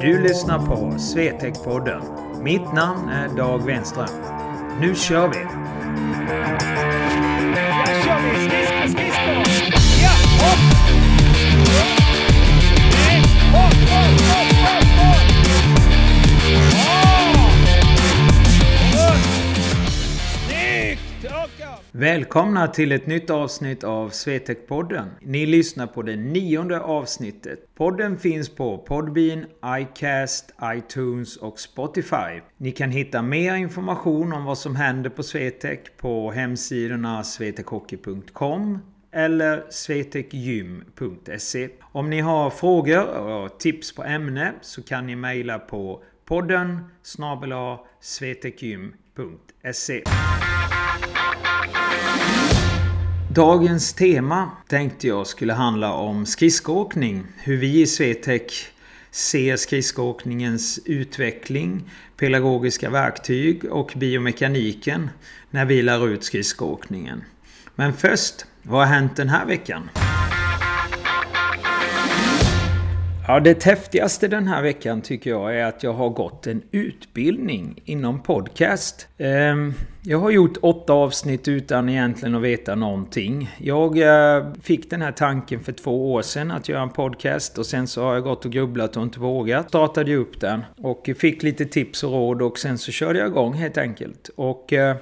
Du lyssnar på Swetec-podden. Mitt namn är Dag Wenström. Nu kör vi! Ja, kör vi! Skridskor, skridskor! Ja, hopp! Välkomna till ett nytt avsnitt av Swetec-podden. Ni lyssnar på det nionde avsnittet. Podden finns på Podbean, iCast, iTunes och Spotify. Ni kan hitta mer information om vad som händer på Swetec på hemsidorna swetechhockey.com eller swetecgym.se. Om ni har frågor och tips på ämne så kan ni mejla på podden snabel swetecgym.se. Dagens tema tänkte jag skulle handla om skridskoåkning. Hur vi i Swetec ser skridskoåkningens utveckling, pedagogiska verktyg och biomekaniken när vi lär ut skridskoåkningen. Men först, vad har hänt den här veckan? Ja, det häftigaste den här veckan tycker jag är att jag har gått en utbildning inom podcast. Ehm, jag har gjort åtta avsnitt utan egentligen att veta någonting. Jag eh, fick den här tanken för två år sedan att göra en podcast och sen så har jag gått och grubblat och inte vågat. Startade ju upp den och fick lite tips och råd och sen så körde jag igång helt enkelt. Och eh,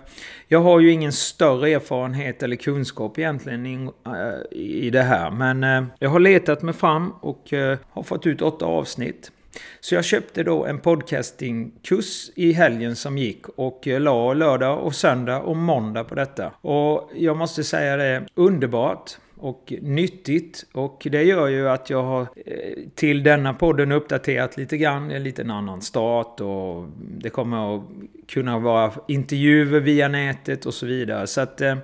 jag har ju ingen större erfarenhet eller kunskap egentligen eh, i det här. Men jag har letat mig fram och har fått ut åtta avsnitt. Så jag köpte då en podcastingkurs i helgen som gick och eh, la lördag och söndag och måndag på detta. Och jag måste säga det, underbart och nyttigt. Och det gör ju att jag har eh, till denna podden uppdaterat lite grann. En liten annan start och det kommer att kunna vara intervjuer via nätet och så vidare. Så att eh,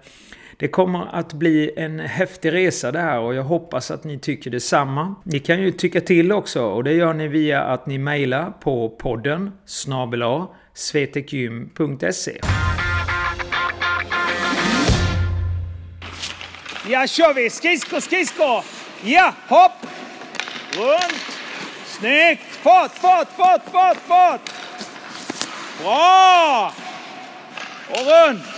det kommer att bli en häftig resa det här och jag hoppas att ni tycker detsamma. Ni kan ju tycka till också och det gör ni via att ni mejlar på podden snabel svetekgym.se. Ja, kör vi! Skridskor, skridskor! Ja, hopp! Runt! Snyggt! Fart, fart, fart, fart, fart! Bra! Och runt!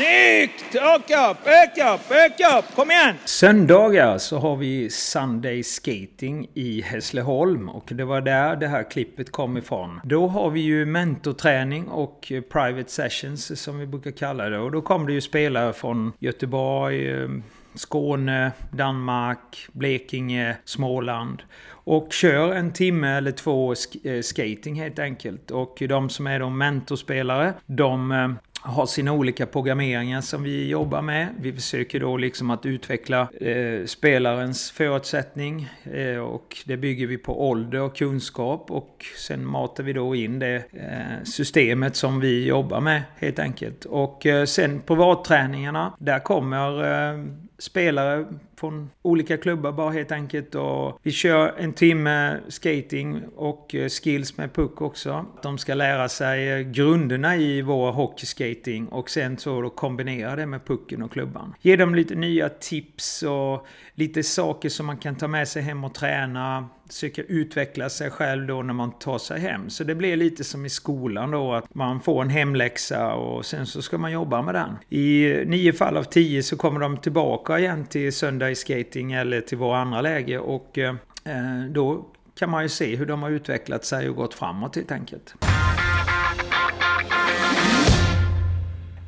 Snyggt! Öka upp, öka upp, öka upp! Kom igen! Söndagar så har vi Sunday Skating i Hässleholm och det var där det här klippet kom ifrån. Då har vi ju mentorträning och private sessions som vi brukar kalla det och då kommer det ju spelare från Göteborg, eh, Skåne, Danmark, Blekinge, Småland och kör en timme eller två sk- eh, skating helt enkelt. Och de som är de mentorspelare, de eh, har sina olika programmeringar som vi jobbar med. Vi försöker då liksom att utveckla eh, spelarens förutsättning eh, och det bygger vi på ålder och kunskap och sen matar vi då in det eh, systemet som vi jobbar med helt enkelt. Och eh, sen privatträningarna, där kommer eh, spelare från olika klubbar bara helt enkelt. Och vi kör en timme skating och eh, skills med puck också. De ska lära sig eh, grunderna i vår hockeyskating och sen så då kombinera det med pucken och klubban. Ge dem lite nya tips och lite saker som man kan ta med sig hem och träna. Försöka utveckla sig själv då när man tar sig hem. Så det blir lite som i skolan då att man får en hemläxa och sen så ska man jobba med den. I nio fall av tio så kommer de tillbaka igen till söndag i skating eller till våra andra läge och eh, eh, då kan man ju se hur de har utvecklat sig och gått framåt helt enkelt.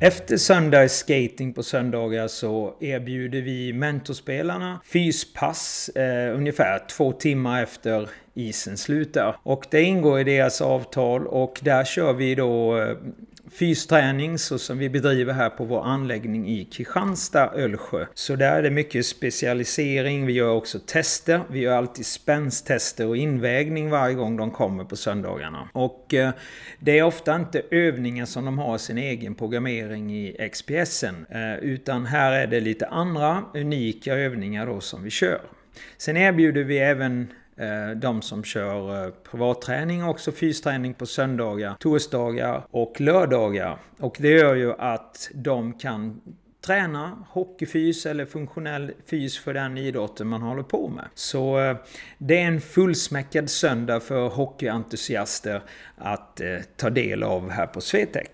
Efter söndags skating på söndagar så erbjuder vi mentorspelarna fyspass eh, ungefär två timmar efter isen slutar. Och det ingår i deras avtal och där kör vi då eh, fysträning så som vi bedriver här på vår anläggning i Kristianstad, Ölsjö. Så där är det mycket specialisering. Vi gör också tester. Vi gör alltid spänstester och invägning varje gång de kommer på söndagarna. Och eh, det är ofta inte övningar som de har sin egen programmering i XPSen. Eh, utan här är det lite andra unika övningar då som vi kör. Sen erbjuder vi även Eh, de som kör eh, privatträning och också fysträning på söndagar, torsdagar och lördagar. Och det gör ju att de kan träna hockeyfys eller funktionell fys för den idrotten man håller på med. Så eh, det är en fullsmäckad söndag för hockeyentusiaster att ta del av här på Swetec.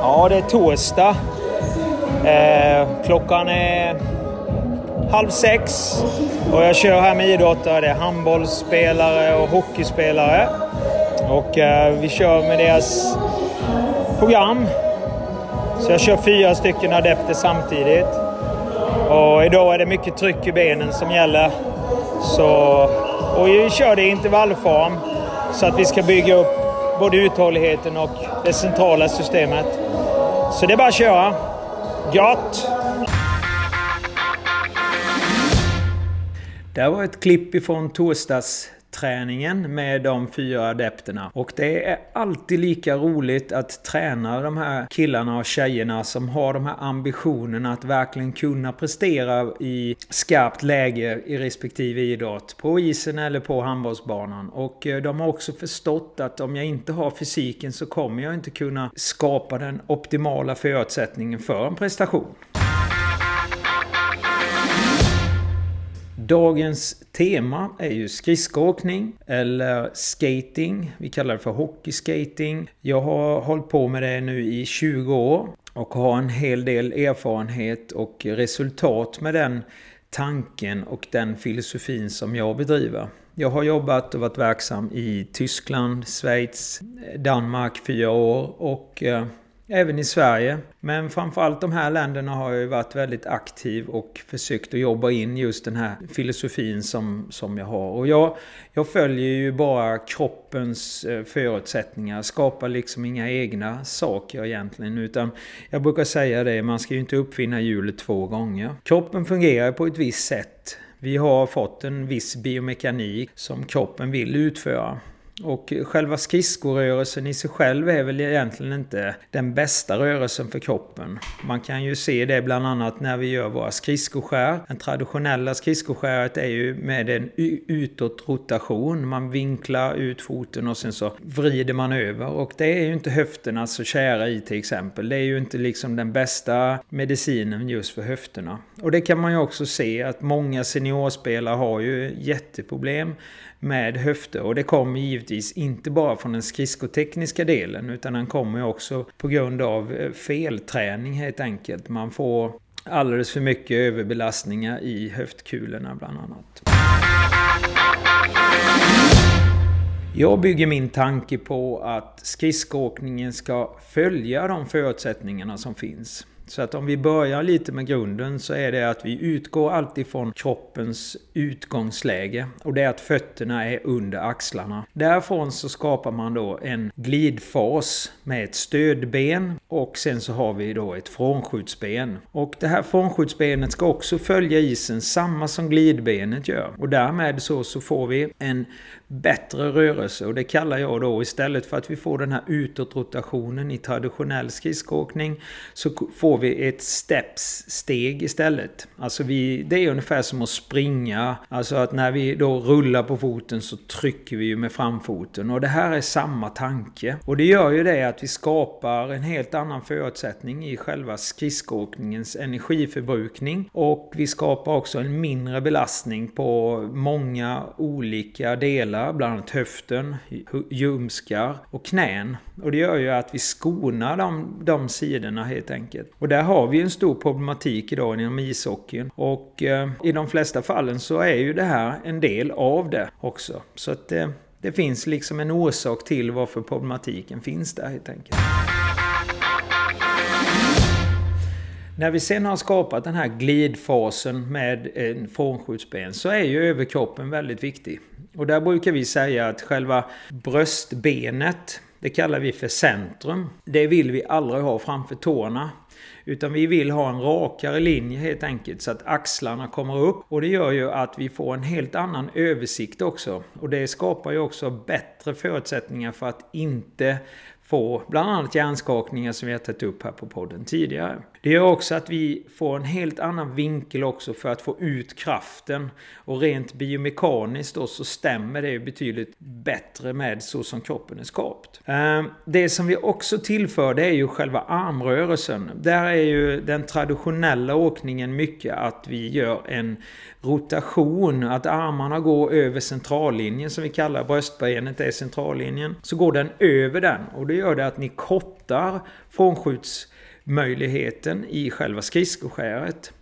Ja, det är torsdag. Eh, klockan är halv sex och jag kör här med idrottare. Det är handbollsspelare och hockeyspelare. Och eh, vi kör med deras program. Så jag kör fyra stycken adepter samtidigt. Och idag är det mycket tryck i benen som gäller. Så, och vi kör det i intervallform så att vi ska bygga upp både uthålligheten och det centrala systemet. Så det är bara att köra. Gott! Det var ett klipp ifrån torsdagsträningen med de fyra adepterna. Och det är alltid lika roligt att träna de här killarna och tjejerna som har de här ambitionerna att verkligen kunna prestera i skarpt läge i respektive idrott. På isen eller på handbollsbanan. Och eh, de har också förstått att om jag inte har fysiken så kommer jag inte kunna skapa den optimala förutsättningen för en prestation. Dagens tema är ju skridskoåkning eller skating. Vi kallar det för hockeyskating. Jag har hållit på med det nu i 20 år och har en hel del erfarenhet och resultat med den tanken och den filosofin som jag bedriver. Jag har jobbat och varit verksam i Tyskland, Schweiz, Danmark fyra år och eh, även i Sverige. Men framförallt de här länderna har jag varit väldigt aktiv och försökt att jobba in just den här filosofin som, som jag har. Och jag, jag följer ju bara kroppens eh, förutsättningar, skapar liksom inga egna saker egentligen. Utan jag brukar säga det, man ska ju inte uppfinna hjulet två gånger. Kroppen fungerar på ett visst sätt. Vi har fått en viss biomekanik som kroppen vill utföra. Och själva skridskorörelsen i sig själv är väl egentligen inte den bästa rörelsen för kroppen. Man kan ju se det bland annat när vi gör våra skridskoskär. Den traditionella skridskoskäret är ju med en utåtrotation. Man vinklar ut foten och sen så vrider man över. Och det är ju inte höfterna så kära i till exempel. Det är ju inte liksom den bästa medicinen just för höfterna. Och det kan man ju också se att många seniorspelare har ju jätteproblem med höfter. Och det kommer givetvis inte bara från den skridskotekniska delen utan den kommer också på grund av eh, felträning helt enkelt. Man får alldeles för mycket överbelastningar i höftkulorna bland annat. Jag bygger min tanke på att skridskoåkningen ska följa de förutsättningarna som finns. Så att om vi börjar lite med grunden så är det att vi utgår alltid från kroppens utgångsläge. Och det är att fötterna är under axlarna. Därifrån så skapar man då en glidfas med ett stödben och sen så har vi då ett frånskjutsben. Och det här frånskjutsbenet ska också följa isen samma som glidbenet gör. Och därmed så, så får vi en bättre rörelse och det kallar jag då istället för att vi får den här utåtrotationen i traditionell skridskoåkning så får vi ett steps-steg istället. Alltså vi, det är ungefär som att springa, alltså att när vi då rullar på foten så trycker vi ju med framfoten och det här är samma tanke. Och det gör ju det att vi skapar en helt annan förutsättning i själva skridskoåkningens energiförbrukning och vi skapar också en mindre belastning på många olika delar delar, bland annat höften, ljumskar och knän. Och det gör ju att vi skonar de, de sidorna helt enkelt. Och där har vi en stor problematik idag inom ishockeyn. Och eh, i de flesta fallen så är ju det här en del av det också. Så att eh, det finns liksom en orsak till varför problematiken finns där helt enkelt. När vi sen har skapat den här glidfasen med en frånskjutsben så är ju överkroppen väldigt viktig. Och där brukar vi säga att själva bröstbenet, det kallar vi för centrum. Det vill vi aldrig ha framför tårna. Utan vi vill ha en rakare linje helt enkelt så att axlarna kommer upp. Och det gör ju att vi får en helt annan översikt också. Och det skapar ju också bättre förutsättningar för att inte få bland annat hjärnskakningar som vi har tagit upp här på podden tidigare. Det gör också att vi får en helt annan vinkel också för att få ut kraften. Och rent biomekaniskt då så stämmer det betydligt bättre med så som kroppen är skapt. Ehm, det som vi också tillför det är ju själva armrörelsen. Där är ju den traditionella åkningen mycket att vi gör en rotation, att armarna går över centrallinjen som vi kallar bröstbenet är centrallinjen. Så går den över den och det gör det att ni kortar frånskjuts möjligheten i själva skridskoskäret.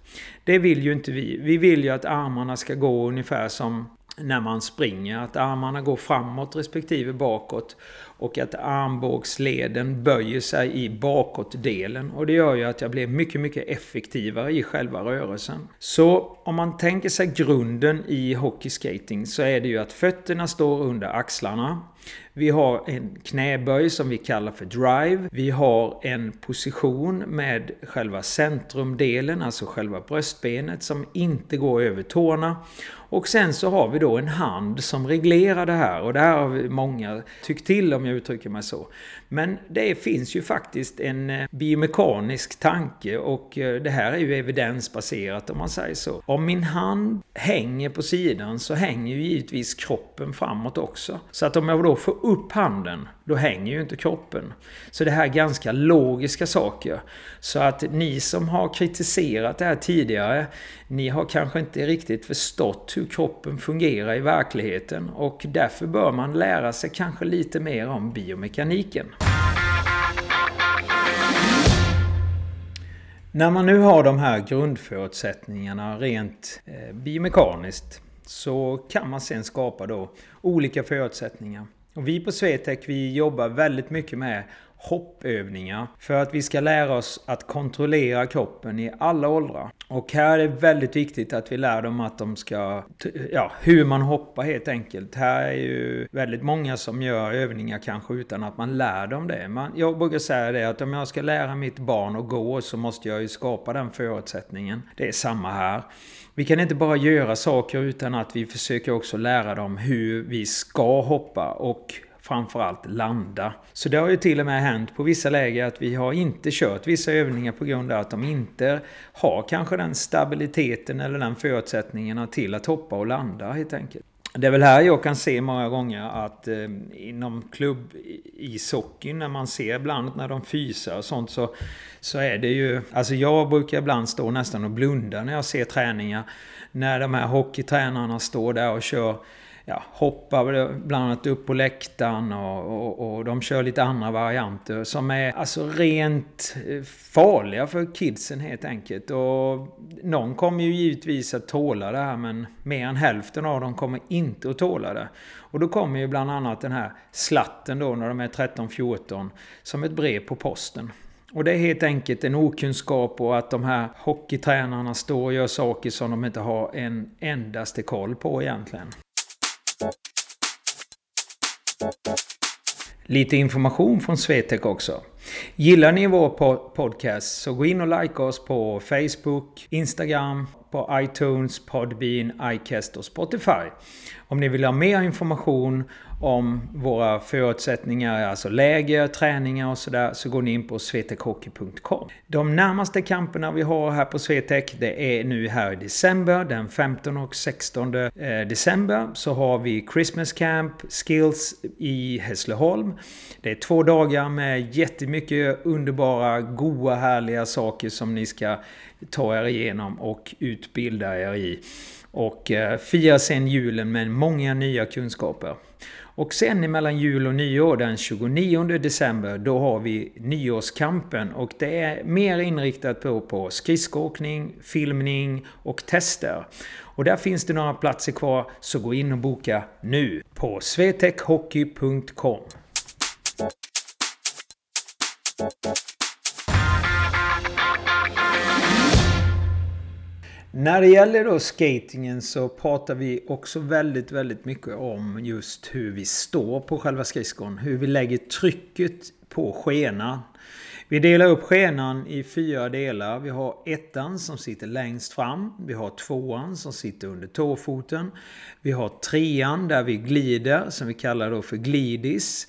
Det vill ju inte vi. Vi vill ju att armarna ska gå ungefär som när man springer. Att armarna går framåt respektive bakåt. Och att armbågsleden böjer sig i bakåtdelen. Och det gör ju att jag blir mycket, mycket effektivare i själva rörelsen. Så om man tänker sig grunden i hockeyskating så är det ju att fötterna står under axlarna. Vi har en knäböj som vi kallar för drive. Vi har en position med själva centrumdelen, alltså själva bröstbenet som inte går över tårna. Och sen så har vi då en hand som reglerar det här och det här har många tyckt till om jag uttrycker mig så. Men det finns ju faktiskt en eh, biomekanisk tanke och eh, det här är ju evidensbaserat om man säger så. Om min hand hänger på sidan så hänger ju givetvis kroppen framåt också. Så att om jag då får upp handen, då hänger ju inte kroppen. Så det här är ganska logiska saker. Så att ni som har kritiserat det här tidigare, ni har kanske inte riktigt förstått hur kroppen fungerar i verkligheten och därför bör man lära sig kanske lite mer om biomekaniken. När man nu har de här grundförutsättningarna rent eh, biomekaniskt så kan man sen skapa då olika förutsättningar. Och vi på Swetec vi jobbar väldigt mycket med hoppövningar för att vi ska lära oss att kontrollera kroppen i alla åldrar. Och här är det väldigt viktigt att vi lär dem att de ska, ja, hur man hoppar helt enkelt. Här är ju väldigt många som gör övningar kanske utan att man lär dem det. Man, jag brukar säga det att om jag ska lära mitt barn att gå så måste jag ju skapa den förutsättningen. Det är samma här. Vi kan inte bara göra saker utan att vi försöker också lära dem hur vi ska hoppa och framförallt landa. Så det har ju till och med hänt på vissa läger att vi har inte kört vissa övningar på grund av att de inte har kanske den stabiliteten eller den förutsättningarna till att hoppa och landa helt enkelt. Det är väl här jag kan se många gånger att eh, inom klubb ishockey när man ser ibland när de fysar och sånt så, så är det ju... Alltså jag brukar ibland stå nästan och blunda när jag ser träningar. När de här hockeytränarna står där och kör ja, hoppar bland annat upp på läktaren och, och, och, de kör lite andra varianter som är alltså rent eh, farliga för kidsen helt enkelt. Och någon kommer ju givetvis att tåla det här men mer än hälften av dem kommer inte att tåla det. Och då kommer ju bland annat den här slatten då när de är 13-14 som ett brev på posten. Och det är helt enkelt en okunskap och att de här hockeytränarna står och gör saker som de inte har en endaste koll på egentligen. Lite information från Swetec också. Gillar ni vår podcast så gå in och like oss på Facebook, Instagram, på iTunes, Podbean, iCast och Spotify. Om ni vill ha mer information om våra förutsättningar, alltså läger, träningar och sådär, så går ni in på svetekhockey.com. De närmaste kamperna vi har här på Swetech, det är nu här i december, den 15 och 16 eh, december, så har vi Christmas Camp Skills i Hässleholm. Det är två dagar med jättemycket underbara, goa, härliga saker som ni ska ta er igenom och utbilda er i. Och eh, fira sen julen med många nya kunskaper. Och sen mellan jul och nyår den 29 december då har vi nyårskampen och det är mer inriktat på, på skridskoåkning, filmning och tester. Och där finns det några platser kvar så gå in och boka nu på swetechhockey.com. När det gäller då skatingen så pratar vi också väldigt, väldigt mycket om just hur vi står på själva skridskon. Hur vi lägger trycket på skenan. Vi delar upp skenan i fyra delar. Vi har ettan som sitter längst fram. Vi har tvåan som sitter under tåfoten. Vi har trean där vi glider som vi kallar då för glidis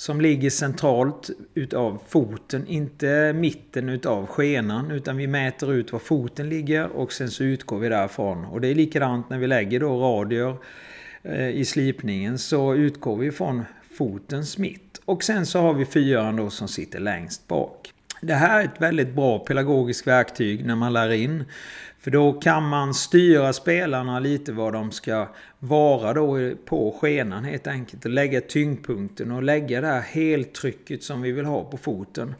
som ligger centralt utav foten, inte mitten utav skenan utan vi mäter ut var foten ligger och sen så utgår vi därifrån. Och det är likadant när vi lägger då radier eh, i slipningen så utgår vi från fotens mitt. Och sen så har vi fyran då som sitter längst bak. Det här är ett väldigt bra pedagogiskt verktyg när man lär in. För då kan man styra spelarna lite vad de ska vara då på skenan helt enkelt. Och lägga tyngdpunkten och lägga det här heltrycket som vi vill ha på foten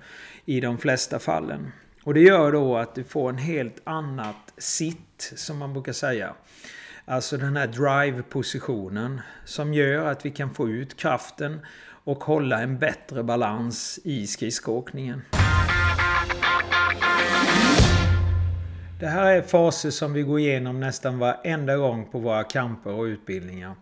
i de flesta fallen. Och det gör då att du får en helt annat sitt som man brukar säga. Alltså den här drive-positionen som gör att vi kan få ut kraften och hålla en bättre balans i skridskoåkningen. Det här är faser som vi går igenom nästan varenda gång på våra kamper och utbildningar.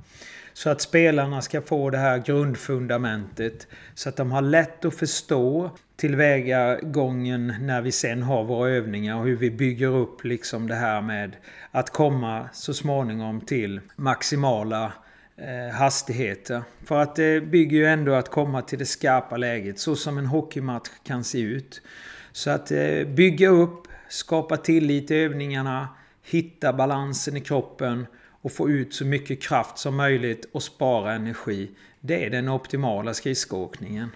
Så att spelarna ska få det här grundfundamentet. Så att de har lätt att förstå tillvägagången när vi sen har våra övningar och hur vi bygger upp liksom det här med att komma så småningom till maximala eh, hastigheter. För att det bygger ju ändå att komma till det skarpa läget så som en hockeymatch kan se ut. Så att eh, bygga upp skapa tillit i övningarna, hitta balansen i kroppen och få ut så mycket kraft som möjligt och spara energi. Det är den optimala skridskoåkningen.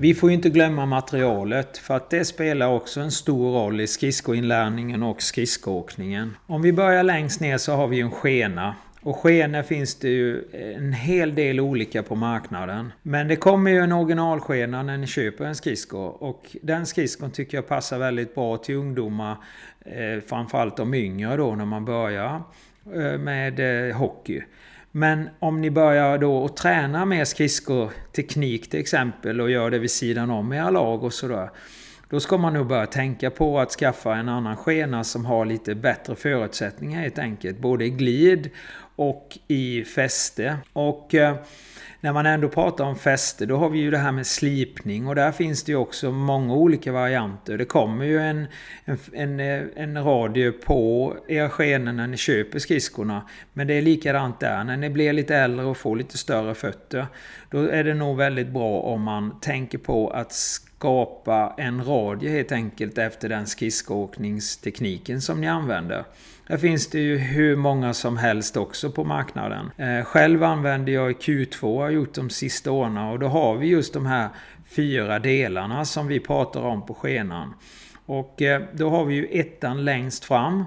Vi får inte glömma materialet för att det spelar också en stor roll i skridskoinlärningen och skridskoåkningen. Om vi börjar längst ner så har vi en skena och skenor finns det ju en hel del olika på marknaden. Men det kommer ju en originalskena när ni köper en skridsko. Och den skridskon tycker jag passar väldigt bra till ungdomar. Eh, framförallt de yngre då när man börjar eh, med eh, hockey. Men om ni börjar då att träna med skridskoteknik till exempel och gör det vid sidan om era lag och sådär. Då ska man nog börja tänka på att skaffa en annan skena som har lite bättre förutsättningar helt enkelt. Både i glid och i fäste. Och eh, när man ändå pratar om fäste då har vi ju det här med slipning och där finns det ju också många olika varianter. Det kommer ju en, en, en, eh, en radie på era skenor när ni köper skridskorna. Men det är likadant där. När ni blir lite äldre och får lite större fötter då är det nog väldigt bra om man tänker på att skapa en radie helt enkelt efter den skridskoåkningstekniken som ni använder. Där finns det ju hur många som helst också på marknaden. Eh, själv använder jag Q2, har gjort de sista åren och då har vi just de här fyra delarna som vi pratar om på skenan. Och eh, då har vi ju ettan längst fram.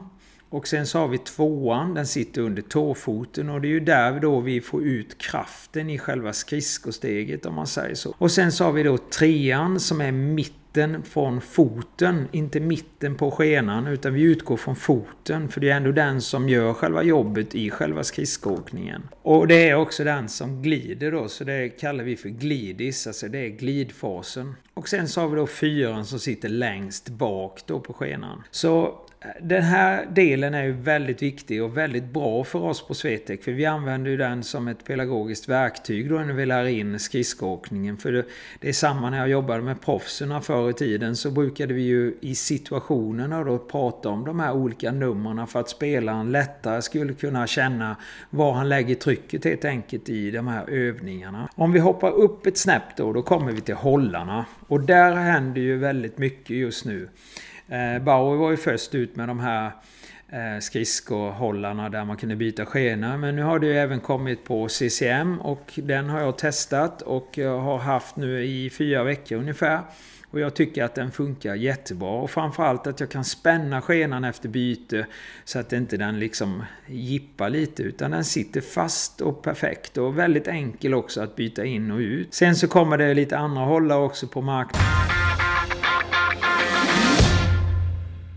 Och sen så har vi tvåan, den sitter under tåfoten och det är ju där då vi får ut kraften i själva skridskosteget om man säger så. Och sen så har vi då trean som är mitten från foten, inte mitten på skenan, utan vi utgår från foten. För det är ändå den som gör själva jobbet i själva skridskoåkningen. Och det är också den som glider då, så det kallar vi för glidis, alltså det är glidfasen. Och sen så har vi då fyran som sitter längst bak då på skenan. Så den här delen är ju väldigt viktig och väldigt bra för oss på Swetec. För vi använder ju den som ett pedagogiskt verktyg då när vi lär in skridskoåkningen. För det, det är samma när jag jobbade med proffsen förr i tiden så brukade vi ju i situationerna då prata om de här olika numren för att spelaren lättare skulle kunna känna var han lägger trycket helt enkelt i de här övningarna. Om vi hoppar upp ett snäpp då, då kommer vi till hållarna. Och där händer ju väldigt mycket just nu. Eh, Bauer var ju först ut med de här eh, skridskohållarna där man kunde byta skena. Men nu har det ju även kommit på CCM och den har jag testat och jag har haft nu i fyra veckor ungefär. Och jag tycker att den funkar jättebra. Och framförallt att jag kan spänna skenan efter byte så att inte den liksom gippar lite utan den sitter fast och perfekt och väldigt enkel också att byta in och ut. Sen så kommer det lite andra hållare också på marknaden.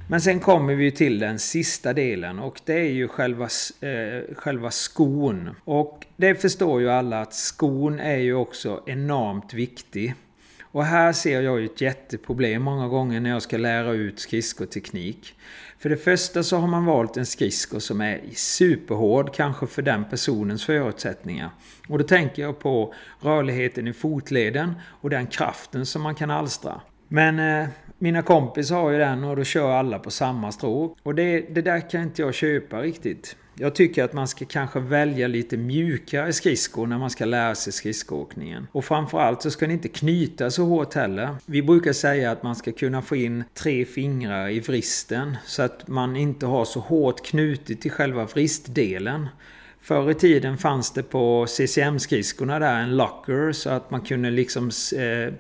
Men sen kommer vi till den sista delen och det är ju själva, eh, själva skon. Och det förstår ju alla att skon är ju också enormt viktig. Och här ser jag ju ett jätteproblem många gånger när jag ska lära ut skridskoteknik. För det första så har man valt en skridsko som är superhård, kanske för den personens förutsättningar. Och då tänker jag på rörligheten i fotleden och den kraften som man kan alstra. Men eh, mina kompisar har ju den och då kör alla på samma stråk. Och det, det där kan inte jag köpa riktigt. Jag tycker att man ska kanske välja lite mjukare skridskor när man ska lära sig skridskoåkningen. Och framförallt så ska ni inte knyta så hårt heller. Vi brukar säga att man ska kunna få in tre fingrar i vristen så att man inte har så hårt knutit i själva vristdelen. Förr i tiden fanns det på CCM-skridskorna där en locker så att man kunde liksom eh,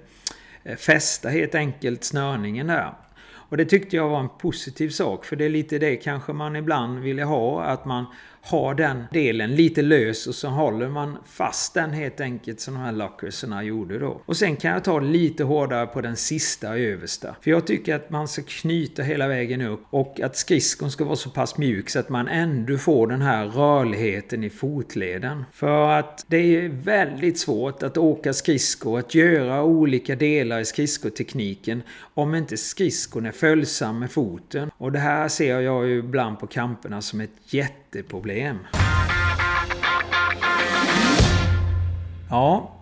Eh, fästa helt enkelt snörningen där. Och det tyckte jag var en positiv sak för det är lite det kanske man ibland ville ha att man har den delen lite lös och så håller man fast den helt enkelt som de här lockerserna gjorde då. Och sen kan jag ta lite hårdare på den sista översta. För jag tycker att man ska knyta hela vägen upp och att skridskon ska vara så pass mjuk så att man ändå får den här rörligheten i fotleden. För att det är väldigt svårt att åka skridskor, att göra olika delar i skridskotekniken om inte skridskon är följsam med foten. Och det här ser jag ju ibland på kamperna som ett jätte jätteproblem.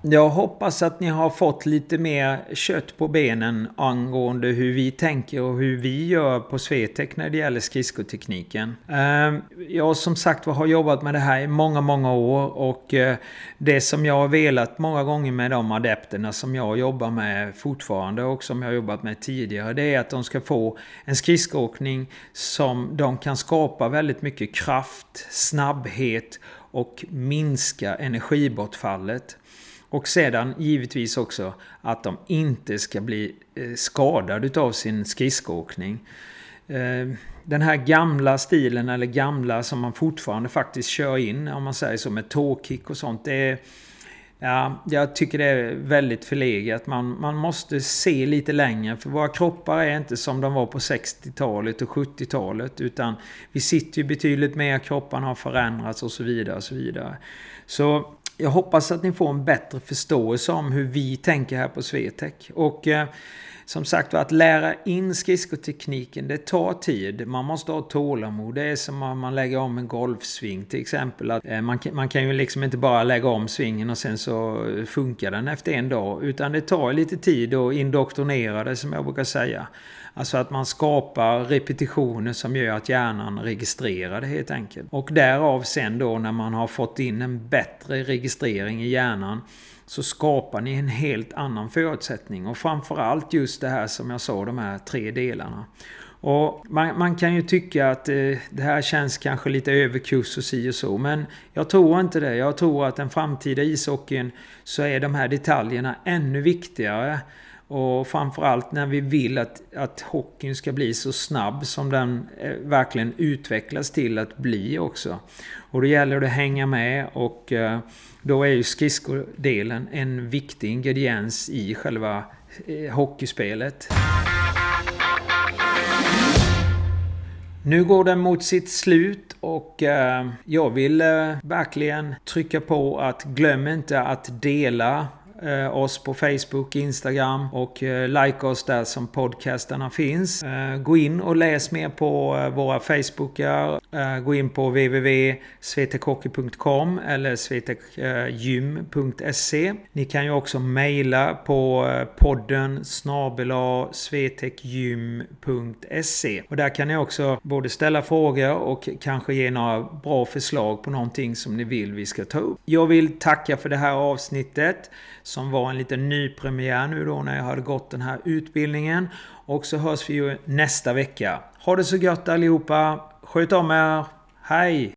Jag hoppas att ni har fått lite mer kött på benen angående hur vi tänker och hur vi gör på Swetec när det gäller skridskotekniken. Ehm, jag som sagt har jobbat med det här i många, många år och eh, det som jag har velat många gånger med de adepterna som jag jobbar med fortfarande och som jag har jobbat med tidigare det är att de ska få en skridskoåkning som de kan skapa väldigt mycket kraft, snabbhet och minska energibortfallet. Och sedan givetvis också att de inte ska bli eh, skadade av sin skridskoåkning. Eh, den här gamla stilen, eller gamla som man fortfarande faktiskt kör in, om man säger så, med tåkick och sånt. Det är, ja, jag tycker det är väldigt förlegat. Man, man måste se lite längre, för våra kroppar är inte som de var på 60-talet och 70-talet. Utan vi sitter ju betydligt mer, kropparna har förändrats och så vidare. Och så vidare. Så jag hoppas att ni får en bättre förståelse om hur vi tänker här på Swetec. Och eh, som sagt att lära in skridskotekniken, det tar tid. Man måste ha tålamod. Det är som om man lägger om en golfsving till exempel. Att, eh, man, man kan ju liksom inte bara lägga om svingen och sen så funkar den efter en dag. Utan det tar lite tid att indoktrinera det som jag brukar säga. Alltså att man skapar repetitioner som gör att hjärnan registrerar det helt enkelt. Och därav sen då när man har fått in en bättre registrering i hjärnan så skapar ni en helt annan förutsättning. Och framförallt just det här som jag sa, de här tre delarna. Och man, man, kan ju tycka att eh, det här känns kanske lite överkurs och si och så. Men jag tror inte det. Jag tror att den framtida ishockeyn så är de här detaljerna ännu viktigare. Och framförallt när vi vill att, att hockeyn ska bli så snabb som den eh, verkligen utvecklas till att bli också. Och då gäller det att hänga med och eh, då är ju skridskodelen en viktig ingrediens i själva eh, hockeyspelet. Nu går den mot sitt slut och jag vill verkligen trycka på att glöm inte att dela eh, oss på Facebook, Instagram och eh, like oss där som podcastarna finns. Eh, gå in och läs mer på eh, våra Facebookar. Eh, gå in på www.svetekhockey.com eller svetekgym.se. Ni kan ju också mejla på eh, podden snabela svetekgym.se. Och där kan ni också både ställa frågor och kanske ge några bra förslag på någonting som ni vill vi ska ta upp. Jag vill tacka för det här avsnittet som var en liten nypremiär nu då när jag hade gått den här utbildningen. Och så hörs vi ju nästa vecka. Ha det så gött allihopa! Sköt om er! Hej!